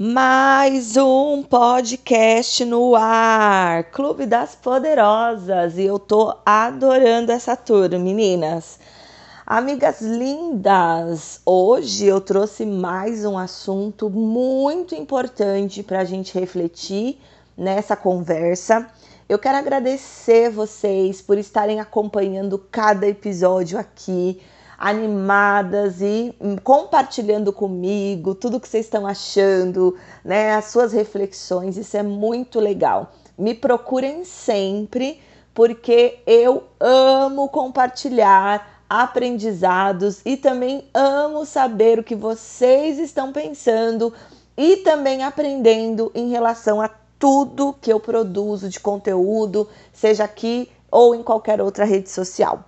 Mais um podcast no ar, Clube das Poderosas, e eu tô adorando essa turma, meninas. Amigas lindas, hoje eu trouxe mais um assunto muito importante para a gente refletir nessa conversa. Eu quero agradecer vocês por estarem acompanhando cada episódio aqui animadas e hum, compartilhando comigo tudo que vocês estão achando, né, as suas reflexões, isso é muito legal. Me procurem sempre, porque eu amo compartilhar aprendizados e também amo saber o que vocês estão pensando e também aprendendo em relação a tudo que eu produzo de conteúdo, seja aqui ou em qualquer outra rede social.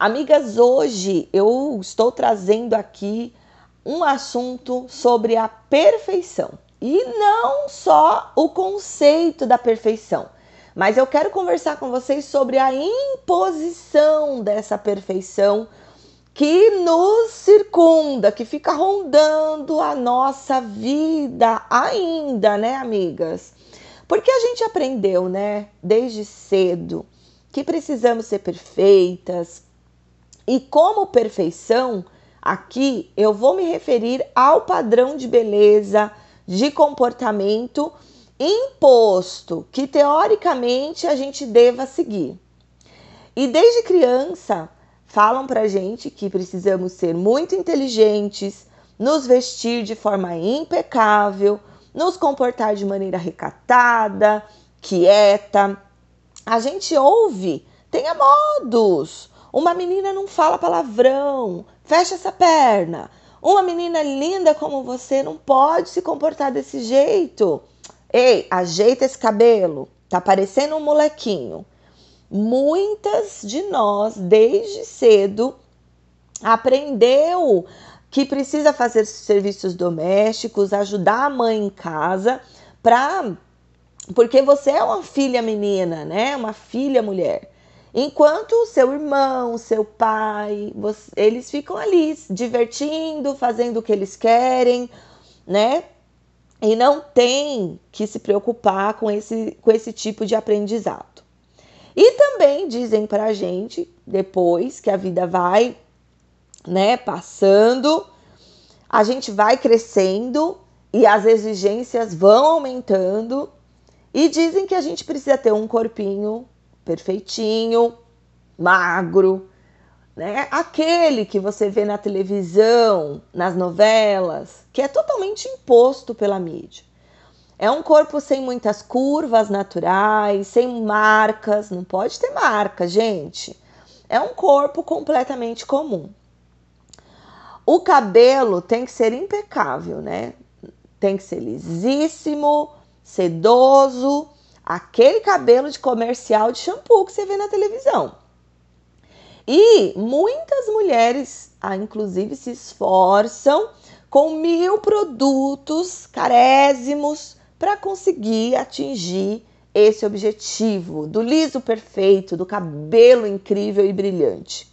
Amigas, hoje eu estou trazendo aqui um assunto sobre a perfeição. E não só o conceito da perfeição, mas eu quero conversar com vocês sobre a imposição dessa perfeição que nos circunda, que fica rondando a nossa vida ainda, né, amigas? Porque a gente aprendeu, né, desde cedo, que precisamos ser perfeitas, e como perfeição, aqui eu vou me referir ao padrão de beleza, de comportamento imposto, que teoricamente a gente deva seguir. E desde criança falam pra gente que precisamos ser muito inteligentes, nos vestir de forma impecável, nos comportar de maneira recatada, quieta. A gente ouve, tenha modos, uma menina não fala palavrão, fecha essa perna. Uma menina linda como você não pode se comportar desse jeito. Ei, ajeita esse cabelo, tá parecendo um molequinho. Muitas de nós, desde cedo, aprendeu que precisa fazer serviços domésticos, ajudar a mãe em casa, para porque você é uma filha menina, né? Uma filha mulher. Enquanto seu irmão, seu pai, você, eles ficam ali divertindo, fazendo o que eles querem, né? E não tem que se preocupar com esse, com esse tipo de aprendizado. E também dizem pra gente, depois que a vida vai, né, passando, a gente vai crescendo e as exigências vão aumentando e dizem que a gente precisa ter um corpinho perfeitinho, magro, né? Aquele que você vê na televisão, nas novelas, que é totalmente imposto pela mídia. É um corpo sem muitas curvas naturais, sem marcas, não pode ter marca, gente. É um corpo completamente comum. O cabelo tem que ser impecável, né? Tem que ser lisíssimo, sedoso, aquele cabelo de comercial de shampoo que você vê na televisão. E muitas mulheres, ah, inclusive, se esforçam com mil produtos carésimos para conseguir atingir esse objetivo do liso perfeito, do cabelo incrível e brilhante.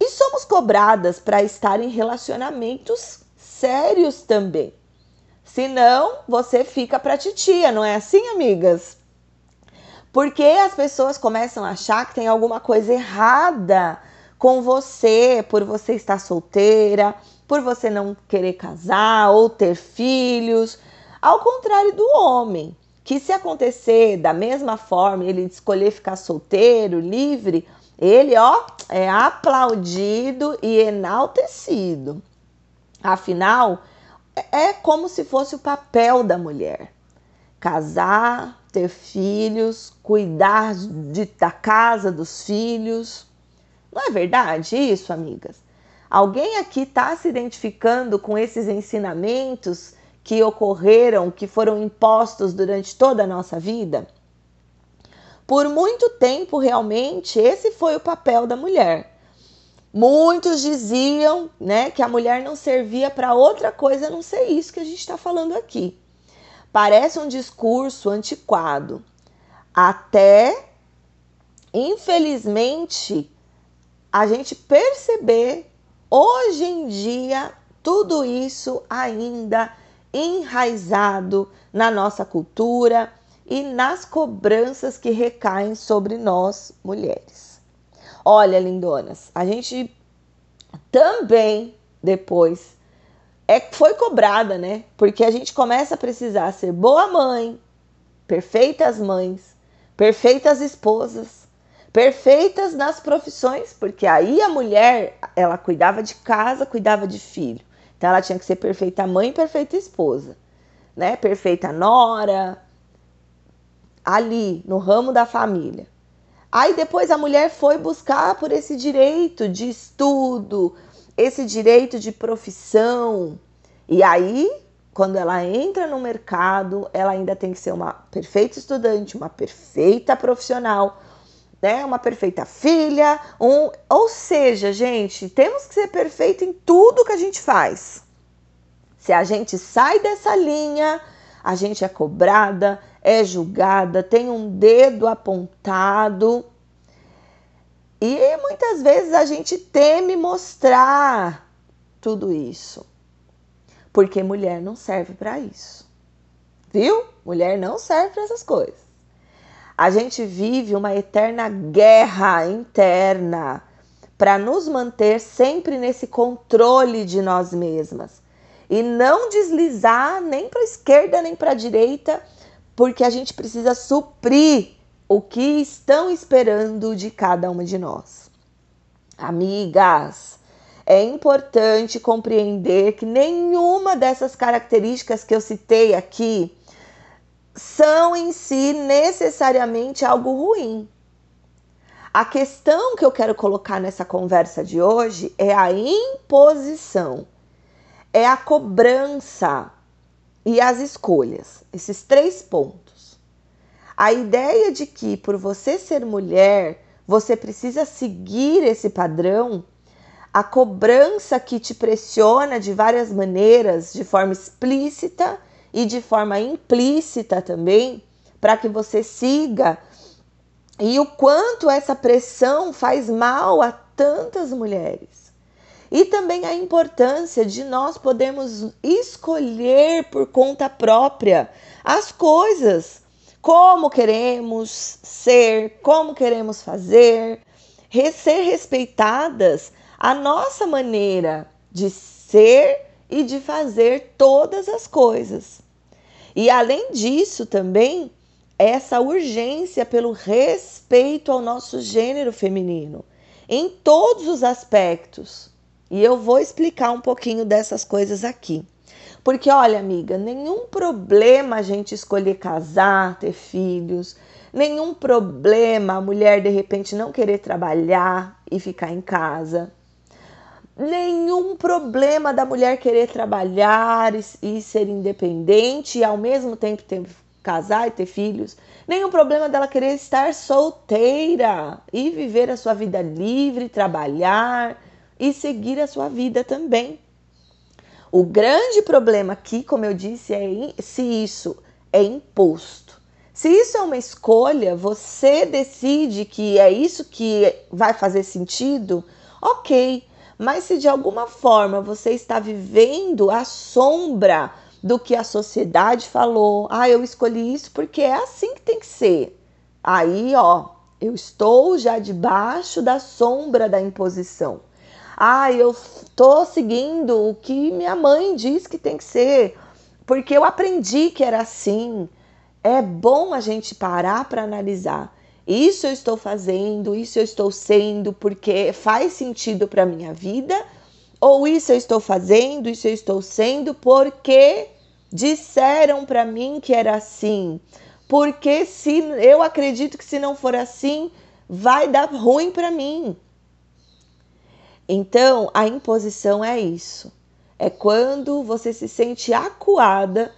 E somos cobradas para estar em relacionamentos sérios também. Senão, você fica para titia, não é assim, amigas? Porque as pessoas começam a achar que tem alguma coisa errada com você, por você estar solteira, por você não querer casar ou ter filhos. Ao contrário do homem, que se acontecer da mesma forma, ele escolher ficar solteiro, livre, ele, ó, é aplaudido e enaltecido. Afinal, é como se fosse o papel da mulher: casar, ter filhos, cuidar de, da casa dos filhos. Não é verdade isso, amigas? Alguém aqui está se identificando com esses ensinamentos que ocorreram, que foram impostos durante toda a nossa vida? Por muito tempo, realmente, esse foi o papel da mulher. Muitos diziam né, que a mulher não servia para outra coisa a não ser isso que a gente está falando aqui. Parece um discurso antiquado. Até, infelizmente, a gente perceber hoje em dia tudo isso ainda enraizado na nossa cultura e nas cobranças que recaem sobre nós mulheres. Olha, lindonas, a gente também depois é foi cobrada, né? Porque a gente começa a precisar ser boa mãe, perfeitas mães, perfeitas esposas, perfeitas nas profissões, porque aí a mulher, ela cuidava de casa, cuidava de filho. Então ela tinha que ser perfeita mãe, perfeita esposa, né? Perfeita nora, ali no ramo da família. Aí depois a mulher foi buscar por esse direito de estudo, esse direito de profissão. E aí, quando ela entra no mercado, ela ainda tem que ser uma perfeita estudante, uma perfeita profissional, né? Uma perfeita filha, um, ou seja, gente, temos que ser perfeito em tudo que a gente faz. Se a gente sai dessa linha, a gente é cobrada, é julgada, tem um dedo apontado. E muitas vezes a gente teme mostrar tudo isso. Porque mulher não serve para isso. Viu? Mulher não serve para essas coisas. A gente vive uma eterna guerra interna para nos manter sempre nesse controle de nós mesmas e não deslizar nem para esquerda nem para direita, porque a gente precisa suprir o que estão esperando de cada uma de nós. Amigas, é importante compreender que nenhuma dessas características que eu citei aqui são em si necessariamente algo ruim. A questão que eu quero colocar nessa conversa de hoje é a imposição, é a cobrança e as escolhas, esses três pontos. A ideia de que por você ser mulher, você precisa seguir esse padrão, a cobrança que te pressiona de várias maneiras, de forma explícita e de forma implícita também, para que você siga. E o quanto essa pressão faz mal a tantas mulheres. E também a importância de nós podermos escolher por conta própria as coisas, como queremos ser, como queremos fazer, ser respeitadas a nossa maneira de ser e de fazer todas as coisas. E além disso, também essa urgência pelo respeito ao nosso gênero feminino em todos os aspectos. E eu vou explicar um pouquinho dessas coisas aqui. Porque, olha, amiga, nenhum problema a gente escolher casar, ter filhos, nenhum problema a mulher de repente não querer trabalhar e ficar em casa nenhum problema da mulher querer trabalhar e, e ser independente e ao mesmo tempo ter, casar e ter filhos. Nenhum problema dela querer estar solteira e viver a sua vida livre, trabalhar e seguir a sua vida também. O grande problema aqui, como eu disse, é se isso é imposto. Se isso é uma escolha, você decide que é isso que vai fazer sentido, ok. Mas se de alguma forma você está vivendo a sombra do que a sociedade falou, ah, eu escolhi isso porque é assim que tem que ser. Aí, ó, eu estou já debaixo da sombra da imposição. Ah, eu estou seguindo o que minha mãe diz que tem que ser, porque eu aprendi que era assim. É bom a gente parar para analisar. Isso eu estou fazendo, isso eu estou sendo porque faz sentido para minha vida, ou isso eu estou fazendo, isso eu estou sendo porque disseram para mim que era assim. Porque se eu acredito que se não for assim, vai dar ruim para mim. Então, a imposição é isso. É quando você se sente acuada,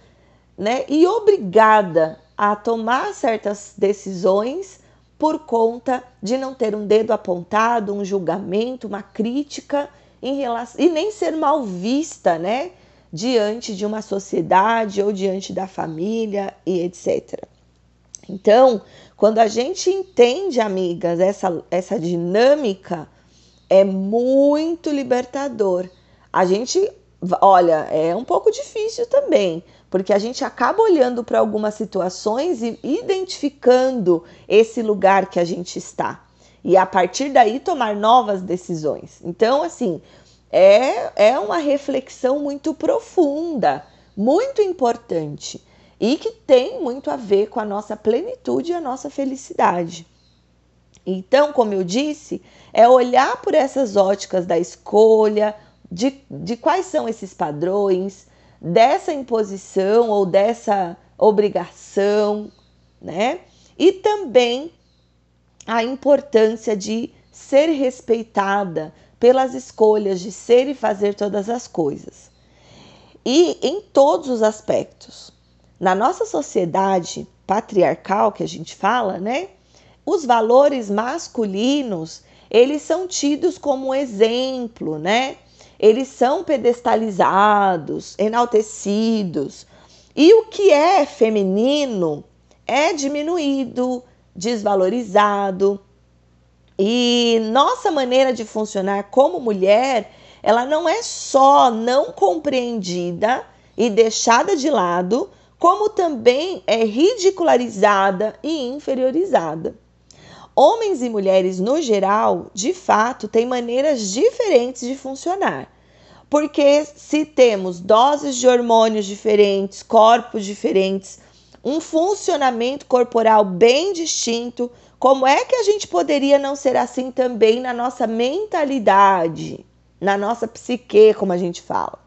né, e obrigada a tomar certas decisões por conta de não ter um dedo apontado, um julgamento, uma crítica em relação e nem ser mal vista, né, diante de uma sociedade ou diante da família e etc. Então, quando a gente entende, amigas, essa, essa dinâmica, é muito libertador. A gente olha, é um pouco difícil também, porque a gente acaba olhando para algumas situações e identificando esse lugar que a gente está. E a partir daí tomar novas decisões. Então, assim, é, é uma reflexão muito profunda, muito importante e que tem muito a ver com a nossa plenitude e a nossa felicidade. Então, como eu disse, é olhar por essas óticas da escolha, de, de quais são esses padrões, dessa imposição ou dessa obrigação, né? E também a importância de ser respeitada pelas escolhas de ser e fazer todas as coisas. E em todos os aspectos. Na nossa sociedade patriarcal que a gente fala, né? Os valores masculinos, eles são tidos como exemplo, né? Eles são pedestalizados, enaltecidos. E o que é feminino é diminuído, desvalorizado. E nossa maneira de funcionar como mulher, ela não é só não compreendida e deixada de lado, como também é ridicularizada e inferiorizada. Homens e mulheres, no geral, de fato, têm maneiras diferentes de funcionar. Porque se temos doses de hormônios diferentes, corpos diferentes, um funcionamento corporal bem distinto, como é que a gente poderia não ser assim também na nossa mentalidade, na nossa psique, como a gente fala?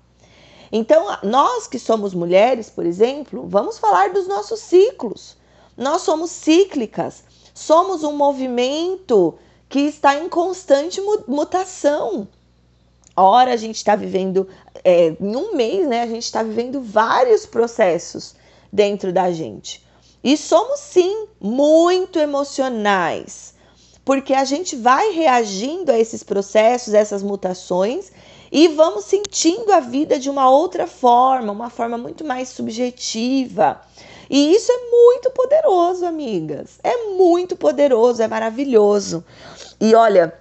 Então, nós que somos mulheres, por exemplo, vamos falar dos nossos ciclos. Nós somos cíclicas, somos um movimento que está em constante mutação. Ora, a gente está vivendo, é, em um mês, né? A gente está vivendo vários processos dentro da gente. E somos, sim, muito emocionais, porque a gente vai reagindo a esses processos, essas mutações, e vamos sentindo a vida de uma outra forma, uma forma muito mais subjetiva. E isso é muito poderoso, amigas. É muito poderoso, é maravilhoso. E olha,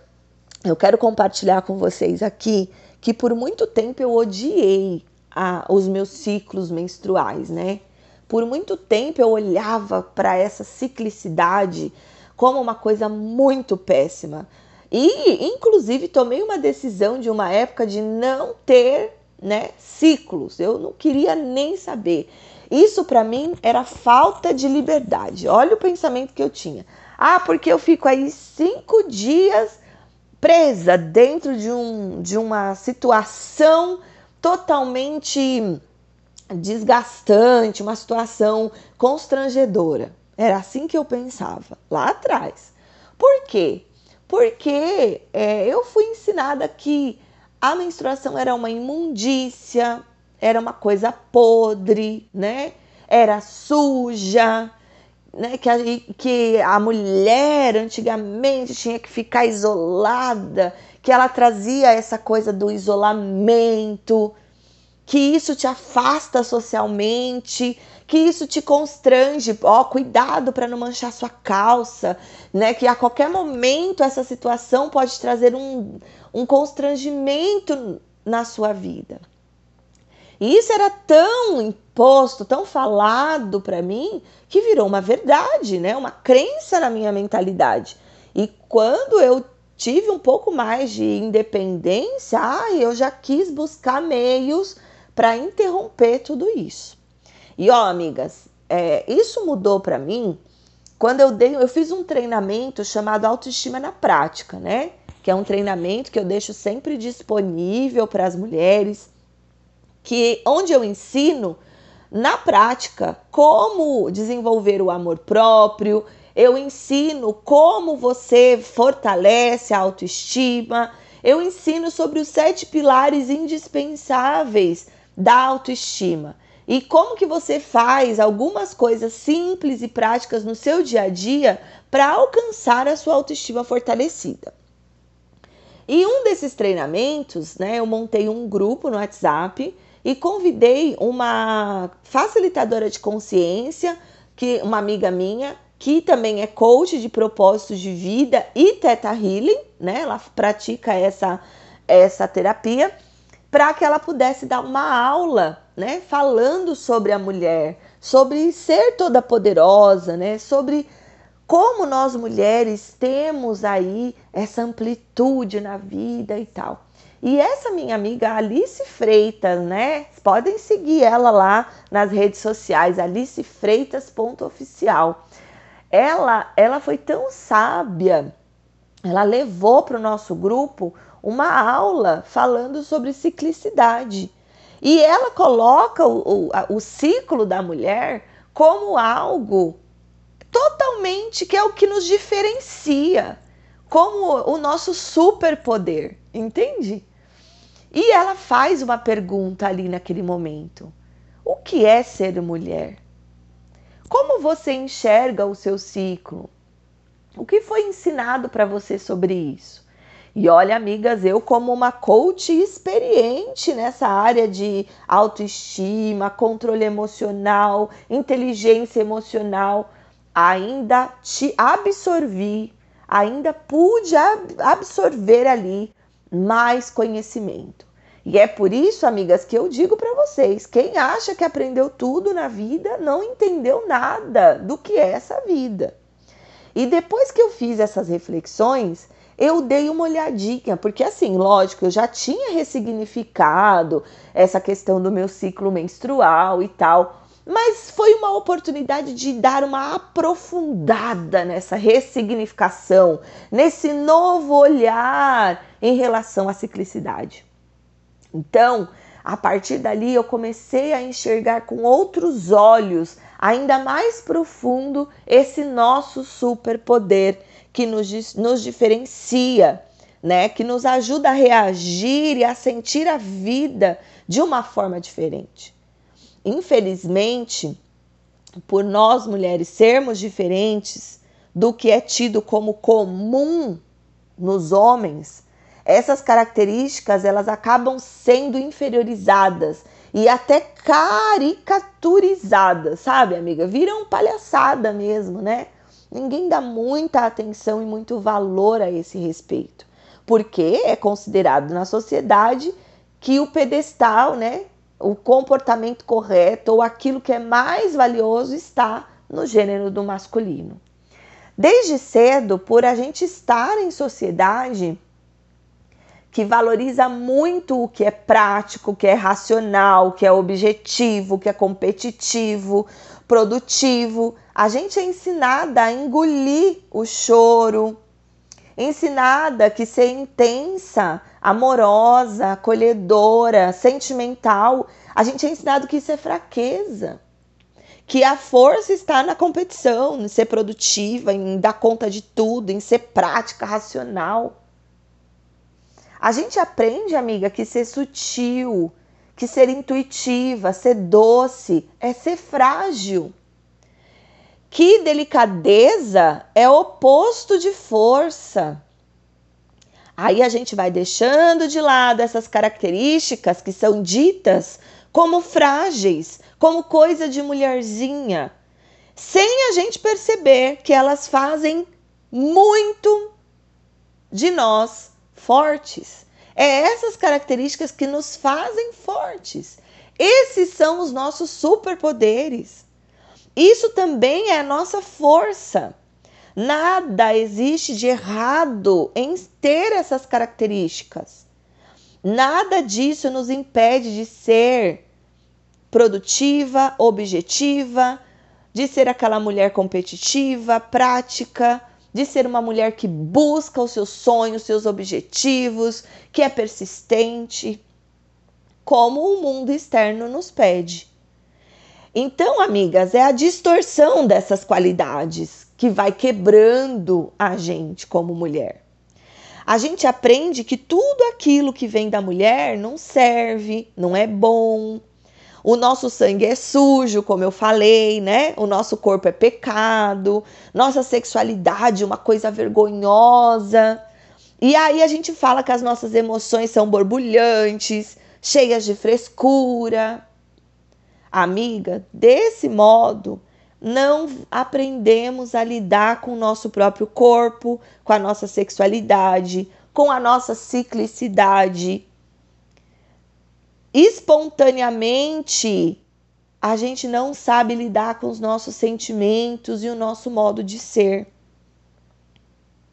eu quero compartilhar com vocês aqui que por muito tempo eu odiei a, os meus ciclos menstruais, né? Por muito tempo eu olhava para essa ciclicidade como uma coisa muito péssima. E, inclusive, tomei uma decisão de uma época de não ter né, ciclos. Eu não queria nem saber. Isso para mim era falta de liberdade. Olha o pensamento que eu tinha. Ah, porque eu fico aí cinco dias presa dentro de, um, de uma situação totalmente desgastante, uma situação constrangedora. Era assim que eu pensava lá atrás. Por quê? porque é, eu fui ensinada que a menstruação era uma imundícia, era uma coisa podre, né? Era suja, né? Que a, que a mulher antigamente tinha que ficar isolada, que ela trazia essa coisa do isolamento, que isso te afasta socialmente, que isso te constrange, ó, cuidado para não manchar sua calça, né? Que a qualquer momento essa situação pode trazer um, um constrangimento na sua vida. E isso era tão imposto, tão falado para mim, que virou uma verdade, né? Uma crença na minha mentalidade. E quando eu tive um pouco mais de independência, ah, eu já quis buscar meios para interromper tudo isso. E ó, amigas, é, isso mudou para mim quando eu dei, eu fiz um treinamento chamado Autoestima na Prática, né? Que é um treinamento que eu deixo sempre disponível para as mulheres, que onde eu ensino na prática como desenvolver o amor próprio, eu ensino como você fortalece a autoestima, eu ensino sobre os sete pilares indispensáveis da autoestima. E como que você faz algumas coisas simples e práticas no seu dia a dia para alcançar a sua autoestima fortalecida. E um desses treinamentos, né, eu montei um grupo no WhatsApp e convidei uma facilitadora de consciência, que uma amiga minha, que também é coach de propósitos de vida e teta healing, né? Ela pratica essa essa terapia para que ela pudesse dar uma aula, né, falando sobre a mulher, sobre ser toda poderosa, né, sobre como nós mulheres temos aí essa amplitude na vida e tal. E essa minha amiga Alice Freitas, né? Podem seguir ela lá nas redes sociais, alicefreitas.oficial. Ela, ela foi tão sábia, ela levou para o nosso grupo uma aula falando sobre ciclicidade. E ela coloca o, o, o ciclo da mulher como algo totalmente que é o que nos diferencia, como o nosso superpoder, entende? E ela faz uma pergunta ali naquele momento: O que é ser mulher? Como você enxerga o seu ciclo? O que foi ensinado para você sobre isso? E olha, amigas, eu, como uma coach experiente nessa área de autoestima, controle emocional, inteligência emocional, ainda te absorvi, ainda pude absorver ali mais conhecimento. E é por isso, amigas, que eu digo para vocês: quem acha que aprendeu tudo na vida não entendeu nada do que é essa vida. E depois que eu fiz essas reflexões, eu dei uma olhadinha, porque assim, lógico, eu já tinha ressignificado essa questão do meu ciclo menstrual e tal, mas foi uma oportunidade de dar uma aprofundada nessa ressignificação, nesse novo olhar em relação à ciclicidade. Então, a partir dali eu comecei a enxergar com outros olhos, ainda mais profundo, esse nosso superpoder que nos, nos diferencia, né? Que nos ajuda a reagir e a sentir a vida de uma forma diferente. Infelizmente, por nós mulheres sermos diferentes do que é tido como comum nos homens, essas características elas acabam sendo inferiorizadas e até caricaturizadas, sabe, amiga? Viram palhaçada mesmo, né? Ninguém dá muita atenção e muito valor a esse respeito, porque é considerado na sociedade que o pedestal, né, o comportamento correto ou aquilo que é mais valioso está no gênero do masculino. Desde cedo, por a gente estar em sociedade que valoriza muito o que é prático, o que é racional, o que é objetivo, o que é competitivo, produtivo, a gente é ensinada a engolir o choro, ensinada que ser intensa, amorosa, acolhedora, sentimental, a gente é ensinado que isso é fraqueza. Que a força está na competição, em ser produtiva, em dar conta de tudo, em ser prática, racional. A gente aprende, amiga, que ser sutil, que ser intuitiva, ser doce, é ser frágil que delicadeza é oposto de força. Aí a gente vai deixando de lado essas características que são ditas como frágeis, como coisa de mulherzinha, sem a gente perceber que elas fazem muito de nós fortes. É essas características que nos fazem fortes. Esses são os nossos superpoderes. Isso também é a nossa força. Nada existe de errado em ter essas características. Nada disso nos impede de ser produtiva, objetiva, de ser aquela mulher competitiva, prática, de ser uma mulher que busca os seus sonhos, seus objetivos, que é persistente, como o mundo externo nos pede. Então, amigas, é a distorção dessas qualidades que vai quebrando a gente como mulher. A gente aprende que tudo aquilo que vem da mulher não serve, não é bom. O nosso sangue é sujo, como eu falei, né? O nosso corpo é pecado, nossa sexualidade é uma coisa vergonhosa. E aí a gente fala que as nossas emoções são borbulhantes, cheias de frescura. Amiga, desse modo, não aprendemos a lidar com o nosso próprio corpo, com a nossa sexualidade, com a nossa ciclicidade. espontaneamente a gente não sabe lidar com os nossos sentimentos e o nosso modo de ser.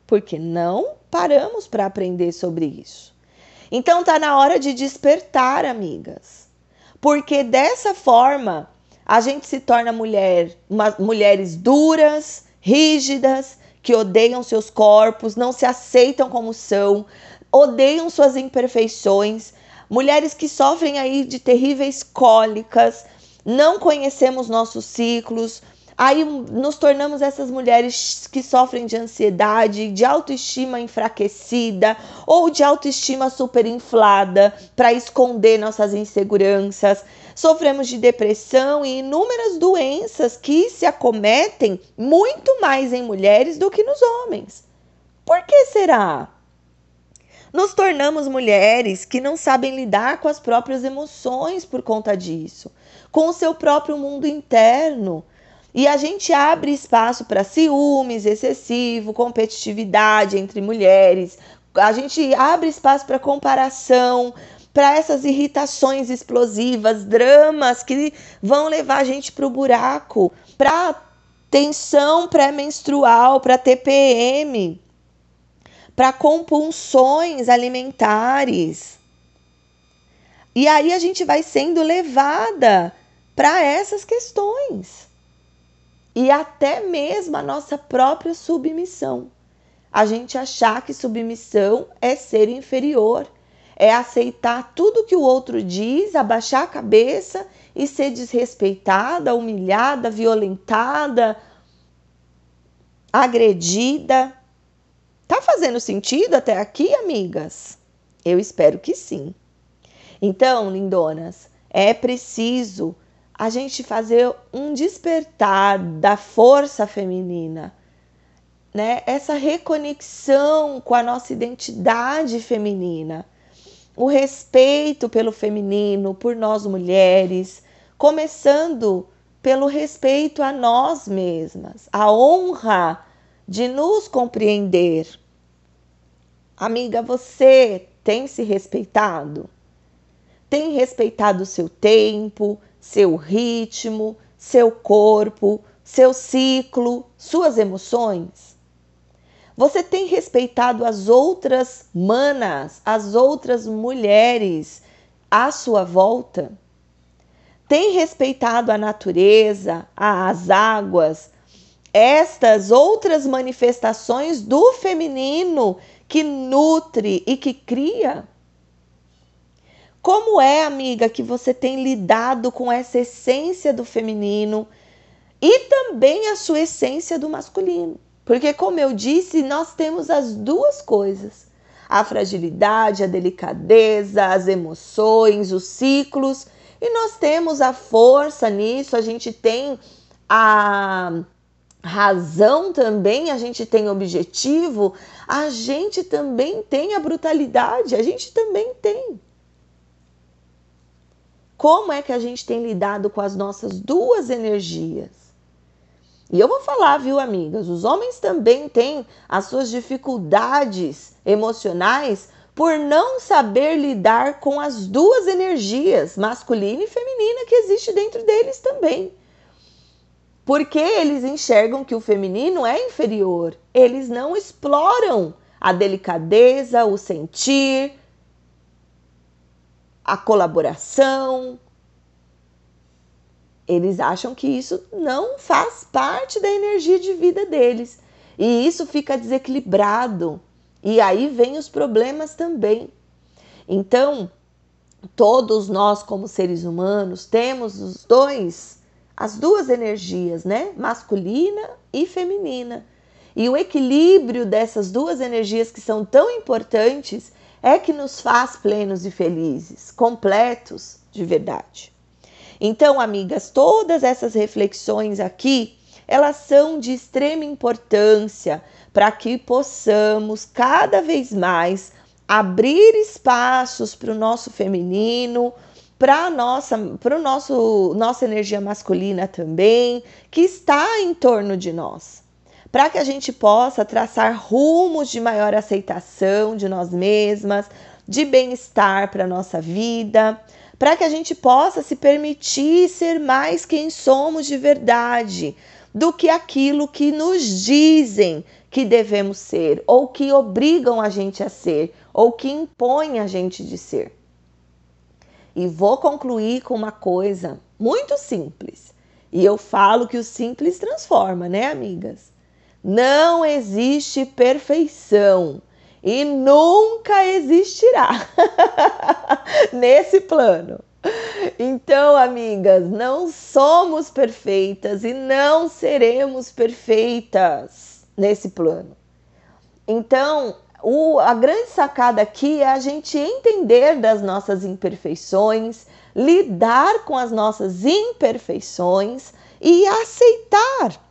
Porque não paramos para aprender sobre isso. Então tá na hora de despertar, amigas. Porque dessa forma a gente se torna mulher, uma, mulheres duras, rígidas, que odeiam seus corpos, não se aceitam como são, odeiam suas imperfeições, mulheres que sofrem aí de terríveis cólicas, não conhecemos nossos ciclos, aí nos tornamos essas mulheres que sofrem de ansiedade, de autoestima enfraquecida ou de autoestima superinflada para esconder nossas inseguranças. Sofremos de depressão e inúmeras doenças que se acometem muito mais em mulheres do que nos homens. Por que será? Nos tornamos mulheres que não sabem lidar com as próprias emoções por conta disso, com o seu próprio mundo interno. E a gente abre espaço para ciúmes excessivo, competitividade entre mulheres, a gente abre espaço para comparação, para essas irritações explosivas, dramas que vão levar a gente para o buraco, para tensão pré-menstrual, para TPM para compulsões alimentares. E aí a gente vai sendo levada para essas questões. E até mesmo a nossa própria submissão. A gente achar que submissão é ser inferior, é aceitar tudo que o outro diz, abaixar a cabeça e ser desrespeitada, humilhada, violentada, agredida. Tá fazendo sentido até aqui, amigas? Eu espero que sim. Então, lindonas, é preciso a gente fazer um despertar da força feminina, né? Essa reconexão com a nossa identidade feminina, o respeito pelo feminino, por nós mulheres, começando pelo respeito a nós mesmas, a honra de nos compreender. Amiga, você tem se respeitado? Tem respeitado o seu tempo, seu ritmo, seu corpo, seu ciclo, suas emoções? Você tem respeitado as outras manas, as outras mulheres à sua volta? Tem respeitado a natureza, as águas, estas outras manifestações do feminino que nutre e que cria? Como é, amiga, que você tem lidado com essa essência do feminino e também a sua essência do masculino? Porque, como eu disse, nós temos as duas coisas: a fragilidade, a delicadeza, as emoções, os ciclos, e nós temos a força nisso, a gente tem a razão também, a gente tem objetivo, a gente também tem a brutalidade, a gente também tem. Como é que a gente tem lidado com as nossas duas energias? E eu vou falar, viu, amigas? Os homens também têm as suas dificuldades emocionais por não saber lidar com as duas energias, masculina e feminina, que existe dentro deles também porque eles enxergam que o feminino é inferior. Eles não exploram a delicadeza, o sentir, a colaboração. Eles acham que isso não faz parte da energia de vida deles. E isso fica desequilibrado. E aí vem os problemas também. Então, todos nós, como seres humanos, temos os dois as duas energias, né? Masculina e feminina. E o equilíbrio dessas duas energias que são tão importantes é que nos faz plenos e felizes, completos de verdade. Então, amigas, todas essas reflexões aqui, elas são de extrema importância para que possamos cada vez mais abrir espaços para o nosso feminino, para nossa para o nosso nossa energia masculina também que está em torno de nós para que a gente possa traçar rumos de maior aceitação de nós mesmas de bem-estar para nossa vida para que a gente possa se permitir ser mais quem somos de verdade do que aquilo que nos dizem que devemos ser, ou que obrigam a gente a ser, ou que impõem a gente de ser. E vou concluir com uma coisa muito simples. E eu falo que o simples transforma, né, amigas? Não existe perfeição e nunca existirá nesse plano. Então, amigas, não somos perfeitas e não seremos perfeitas nesse plano. Então, o, a grande sacada aqui é a gente entender das nossas imperfeições, lidar com as nossas imperfeições e aceitar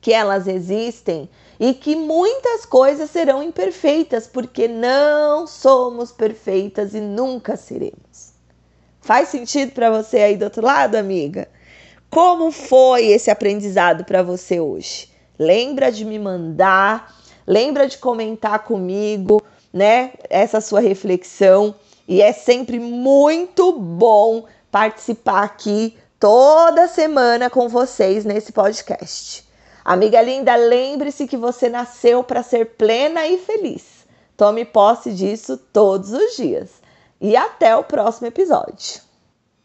que elas existem e que muitas coisas serão imperfeitas, porque não somos perfeitas e nunca seremos. Faz sentido para você aí do outro lado, amiga? Como foi esse aprendizado para você hoje? Lembra de me mandar, lembra de comentar comigo, né? Essa sua reflexão e é sempre muito bom participar aqui toda semana com vocês nesse podcast. Amiga linda, lembre-se que você nasceu para ser plena e feliz. Tome posse disso todos os dias e até o próximo episódio.